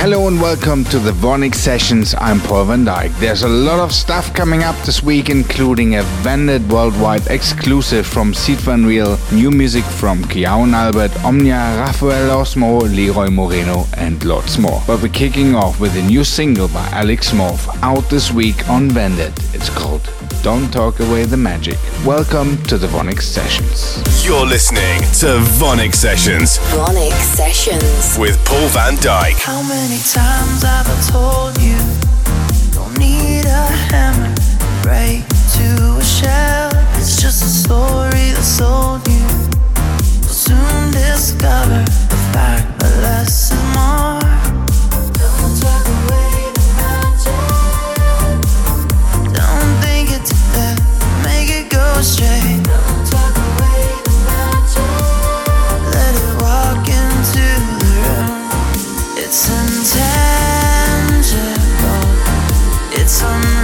Hello and welcome to the Vonyc Sessions. I'm Paul van Dyk. There's a lot of stuff coming up this week, including a Vandit worldwide exclusive from Sied van Riel, new music from Kyau and Albert, Omnia, Rafael Osmo, Leroy Moreno, and lots more. But we're kicking off with a new single by Alex Morph out this week on Vandit. It's called Don't Talk Away the Magic. Welcome to the Vonyc Sessions. You're listening to Vonyc Sessions Vonyc Sessions. with Paul van Dyk. Many times have I told you? Don't need a hammer, break to a shell. It's just a story that sold you. Soon discover the fact that less is more. Don't talk away the magic. Don't think it to make it go straight. It's unreachable.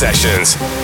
Sessions.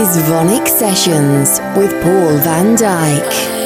Is Vonyc Sessions with Paul van Dyk.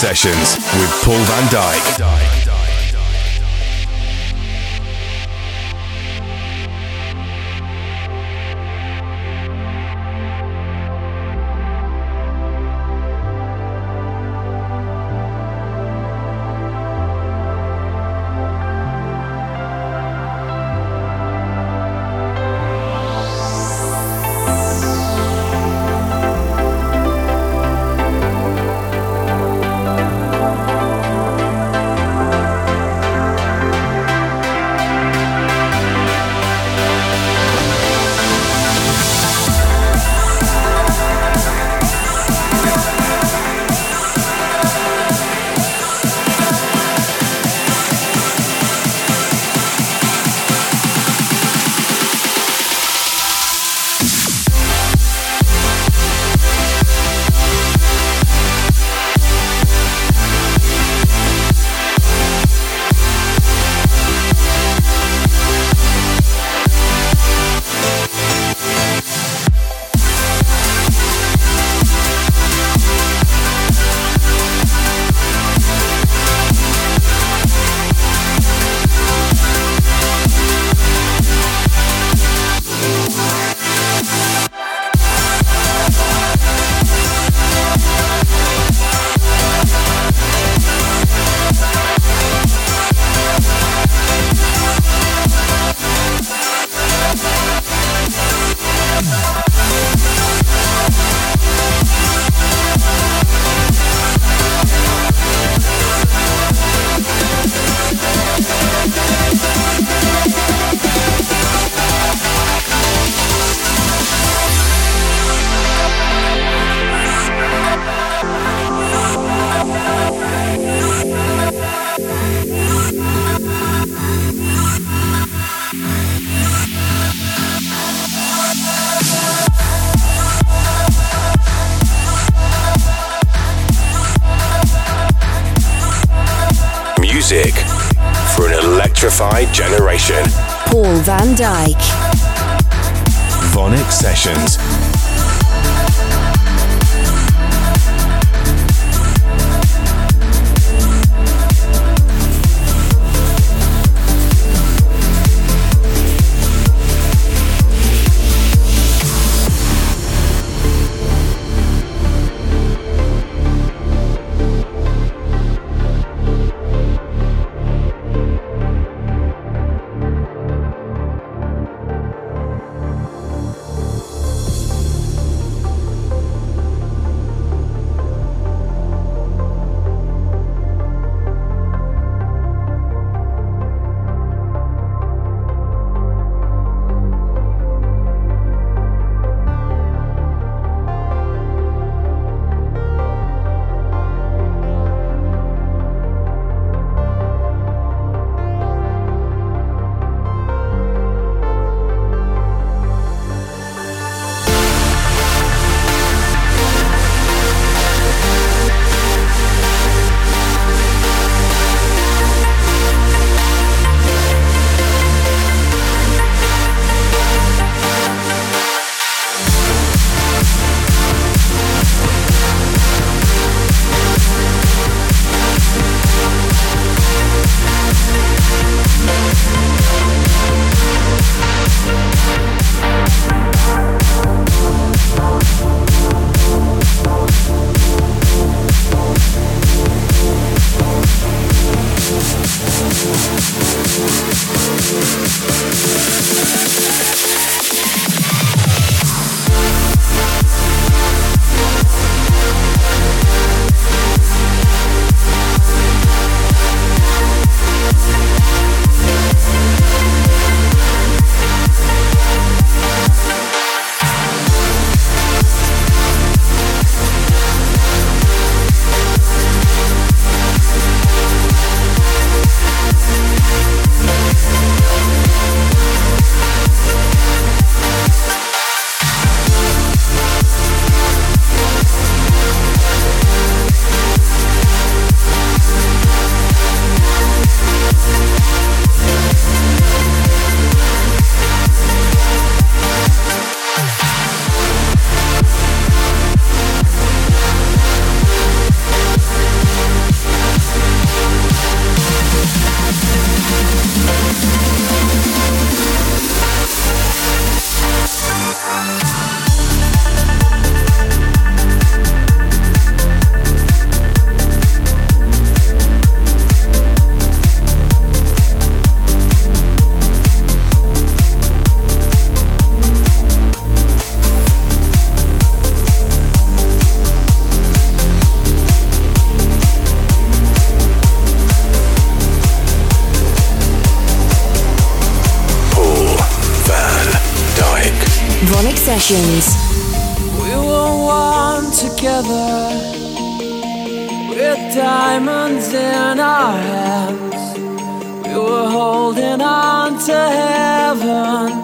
Sessions electrified generation. Paul van Dyk. Vonyc Sessions. We were one together with diamonds in our hands. We were holding on to heaven.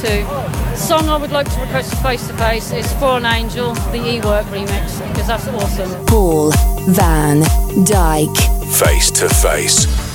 to. Song I would like to request face to face is For an Angel, the E Werk remix, because that's awesome. Paul Van Dyk. Face to face.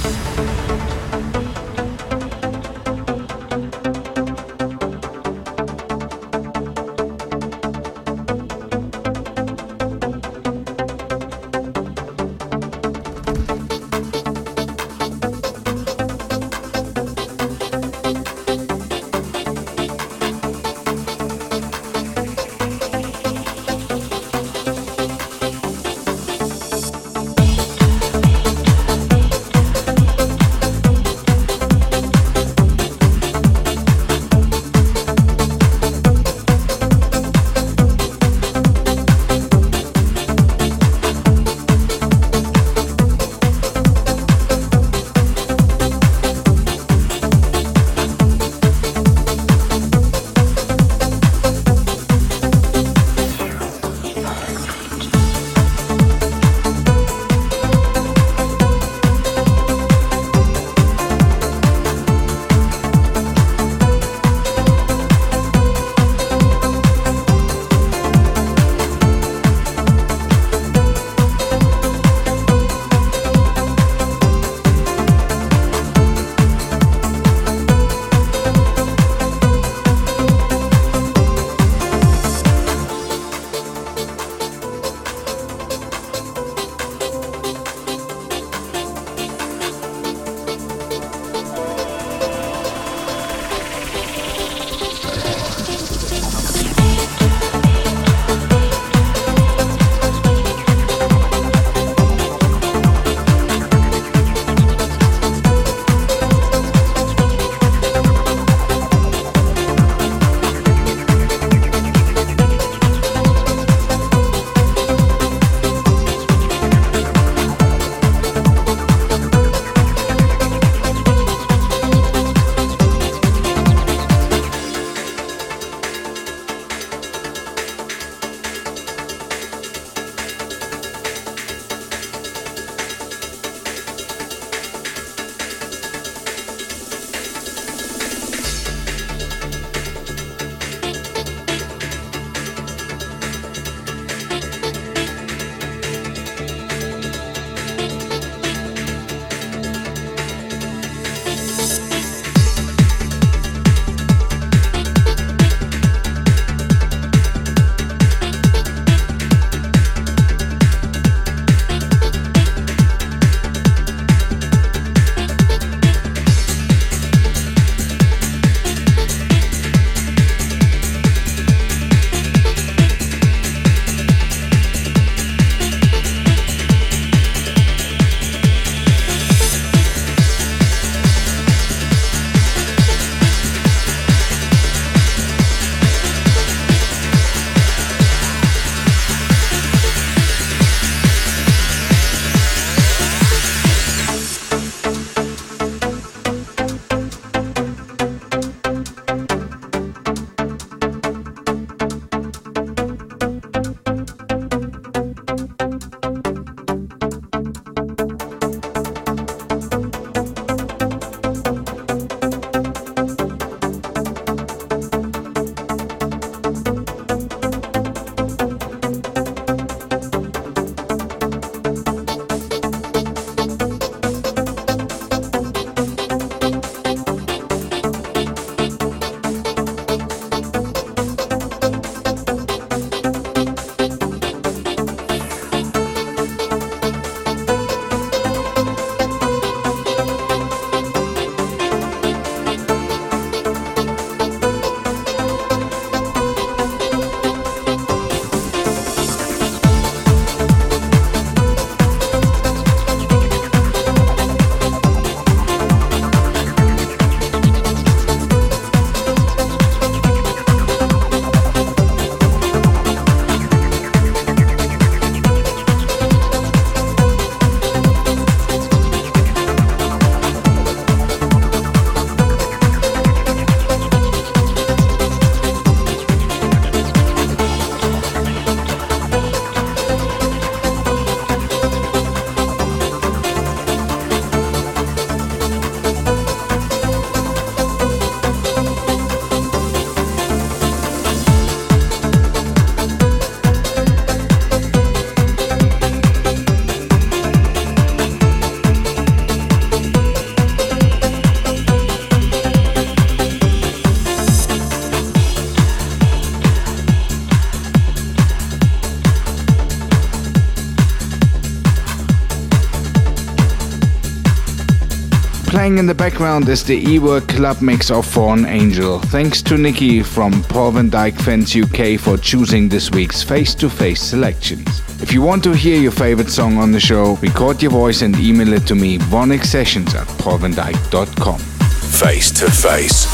Playing in the background is the E-Werk Club mix of Fallen Angel. Thanks to Nikki from Paul van Dyk Fans UK for choosing this week's face-to-face selections. If you want to hear your favorite song on the show, record your voice and email it to me, VonycSessions at paulvandyk.com. Face to face.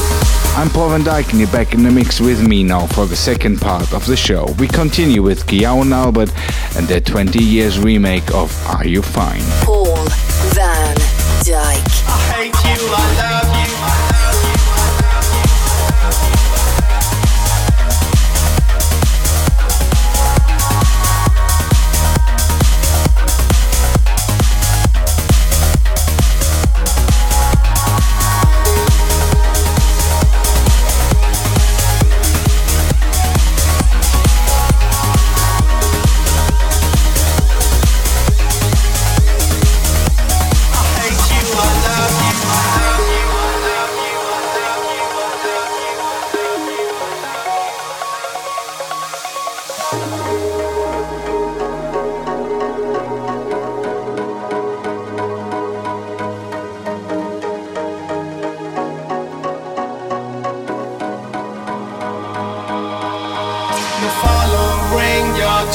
I'm Paul van Dyk and you're back in the mix with me now for the second part of the show. We continue with Kyau and Albert and their 20 years remake of Are You Fine? You, I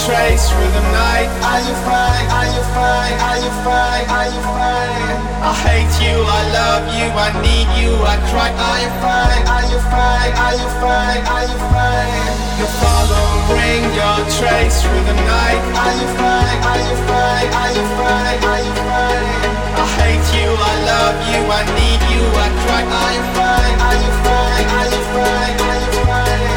trace through the night. Are you fine? Are you fine? Are you fine? Are you fine? I hate you, I love you, I need you, I cry. Are you fine? Are you fine? Are you fine? Are you fine? You follow, bring your trace through the night. Are you fine? Are you fine? Are you fine? Are you fine? I hate you, I love you, I need you, I cry. Are you fine? Are you fine? Are you fine? Are you fine?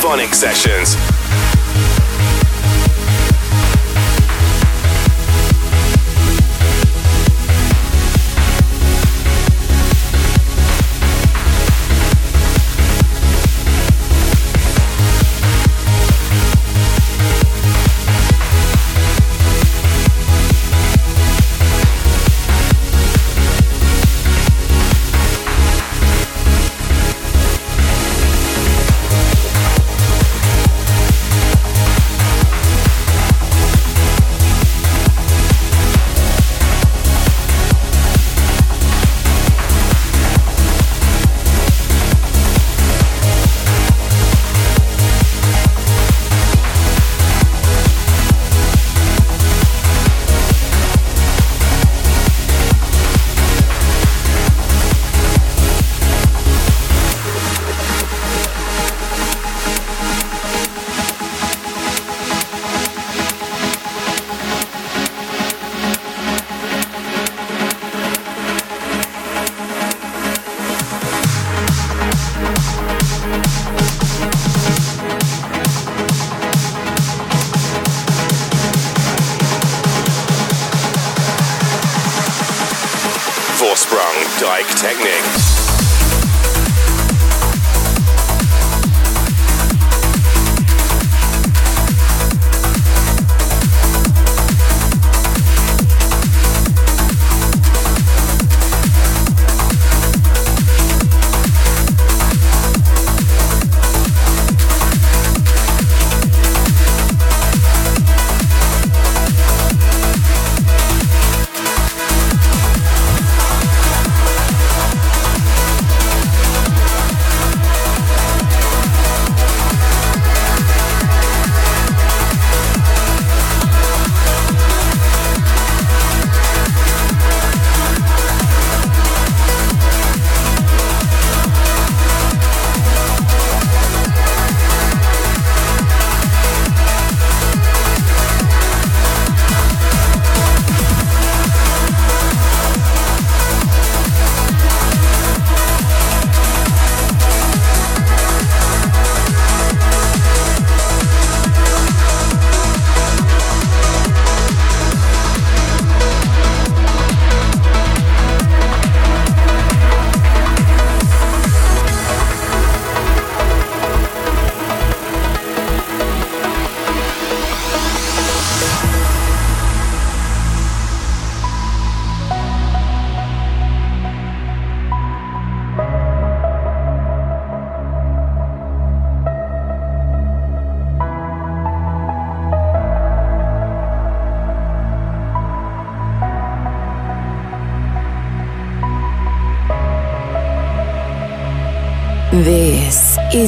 VONYC Sessions.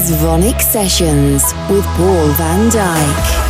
Is VONYC Sessions with Paul van Dyk.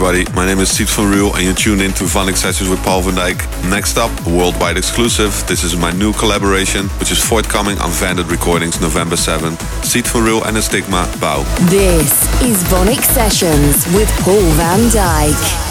Everybody. My name is Sied van Riel, and you're tuned in to VONYC Sessions with Paul van Dyk. Next up, worldwide exclusive. This is my new collaboration, which is forthcoming on Vandit Recordings November 7th. Sied van Riel and a Stigma, Bow. This is VONYC Sessions with Paul van Dyk.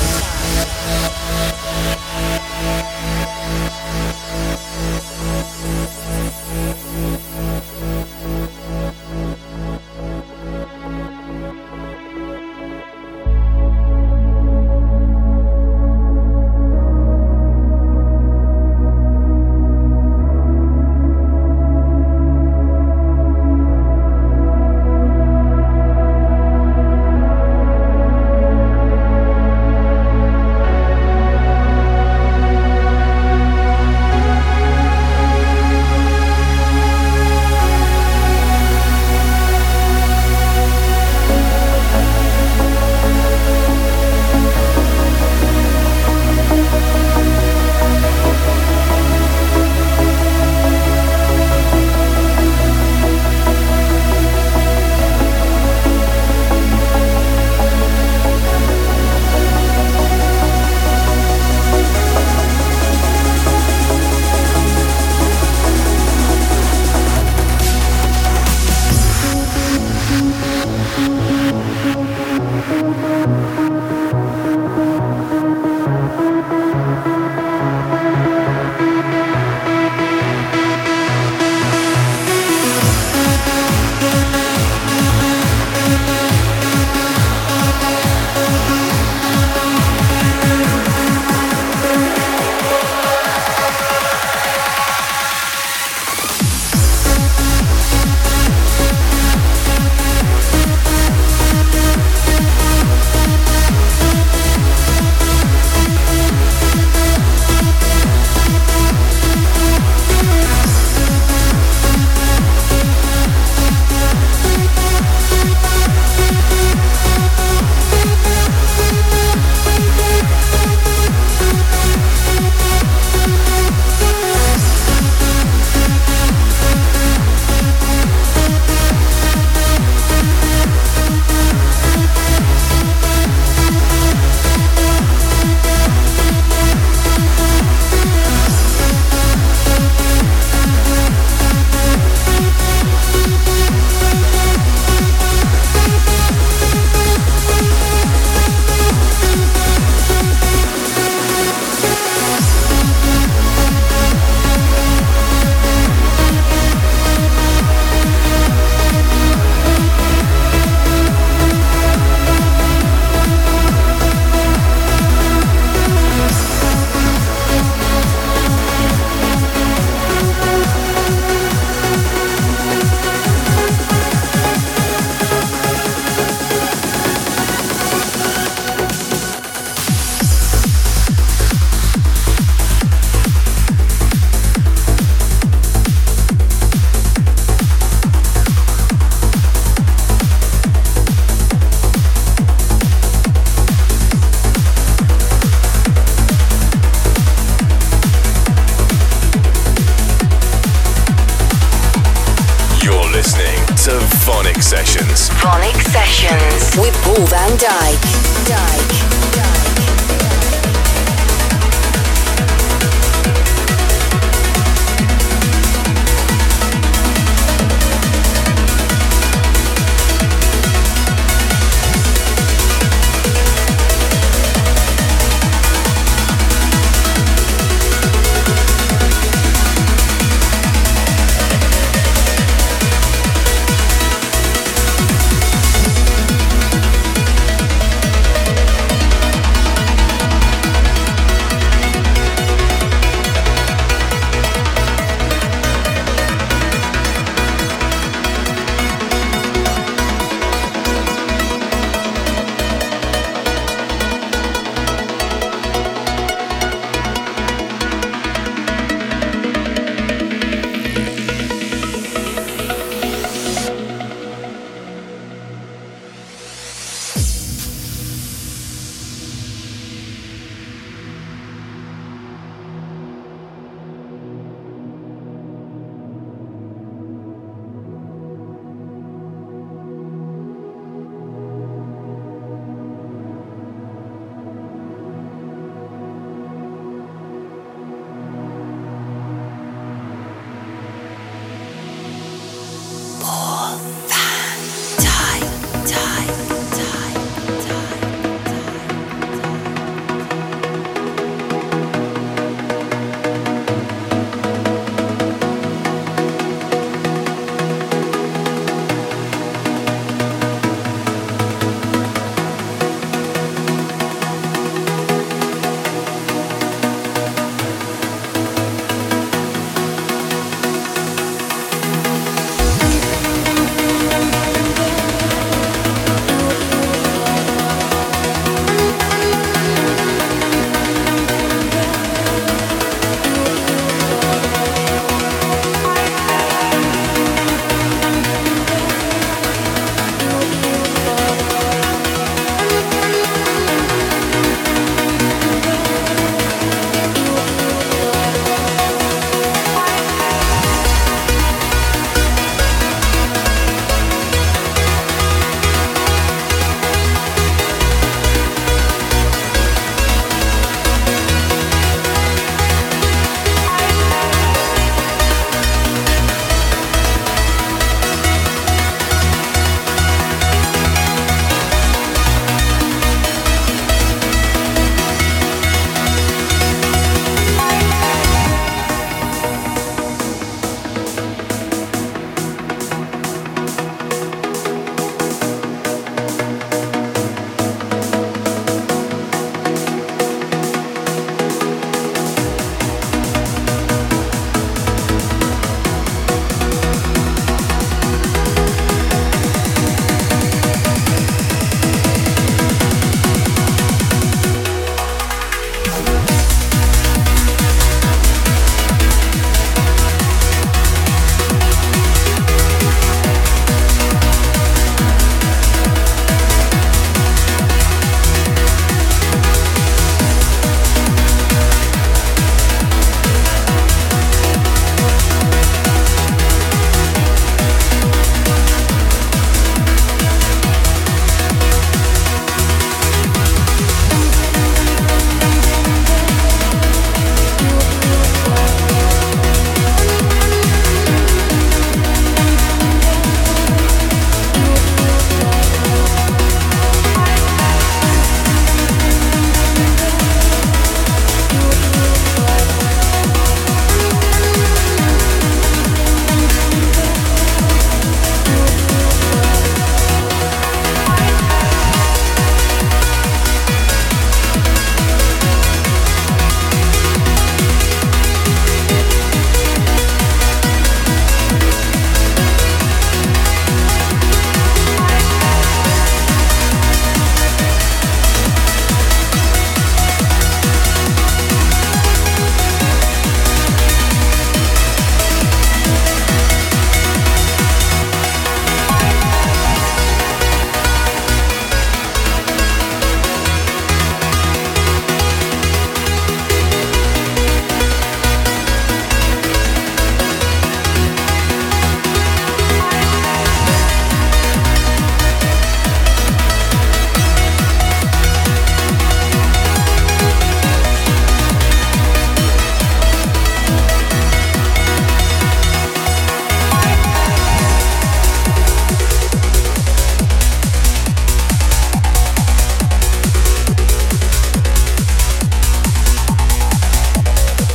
Sessions. VONYC Sessions with Paul Van Dyk. Dyk.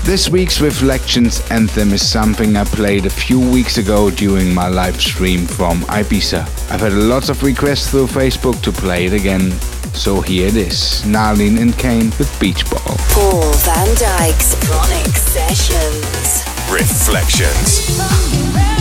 This week's Reflections anthem is something I played a few weeks ago during my live stream from Ibiza. I've had lots of requests through Facebook to play it again, so here it is. Nalin and Kane with Beach Ball. Paul van Dyk's VONYC Sessions. Reflections.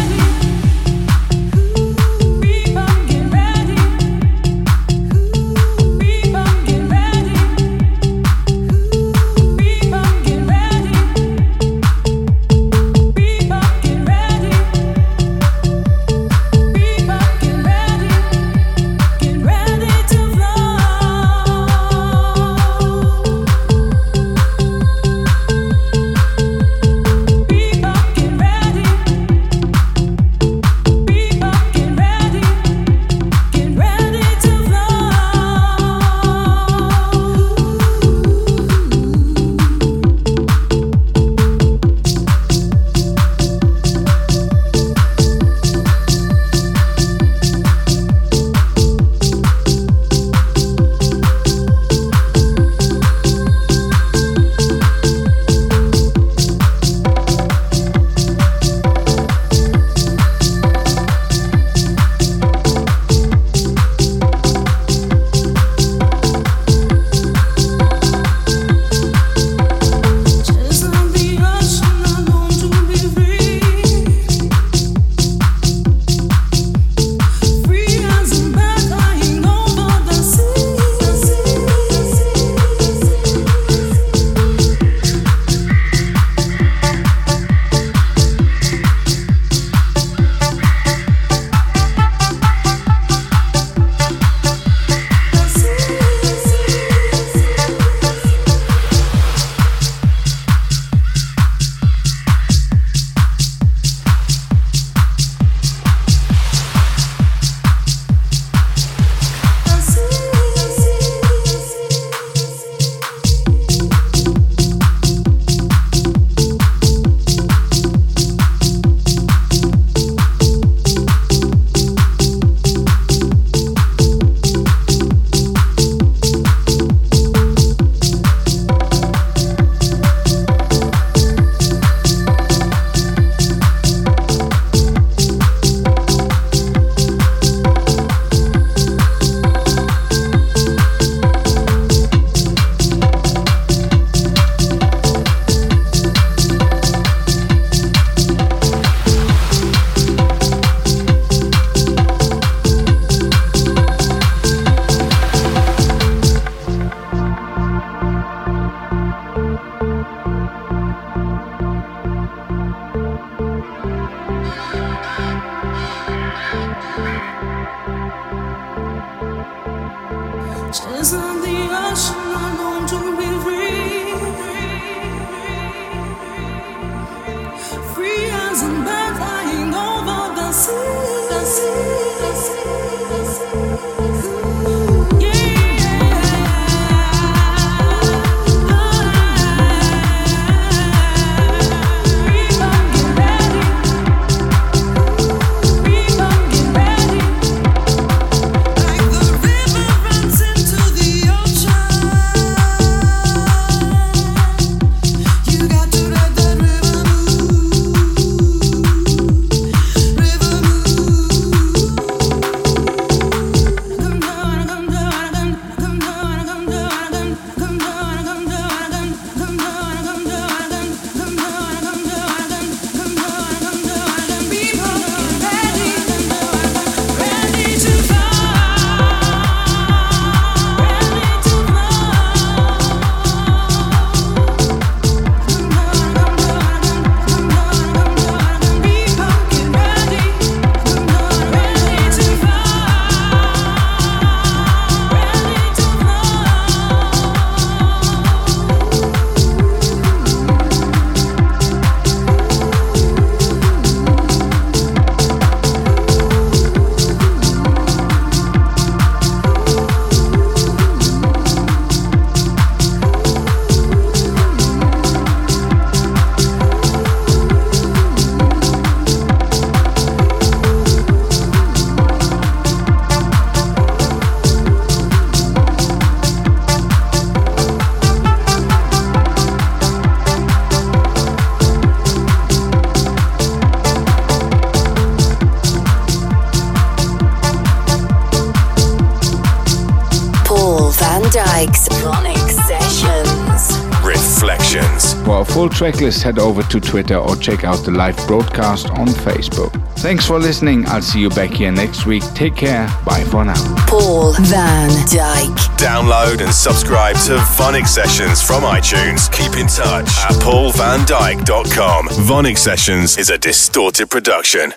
Tracklist, head over to Twitter or check out the live broadcast on Facebook. Thanks for listening. I'll see you back here next week. Take care. Bye for now. Paul van Dyk. Download and subscribe to VONYC Sessions from iTunes. Keep in touch at paulvandyk.com. VONYC Sessions is a distorted production.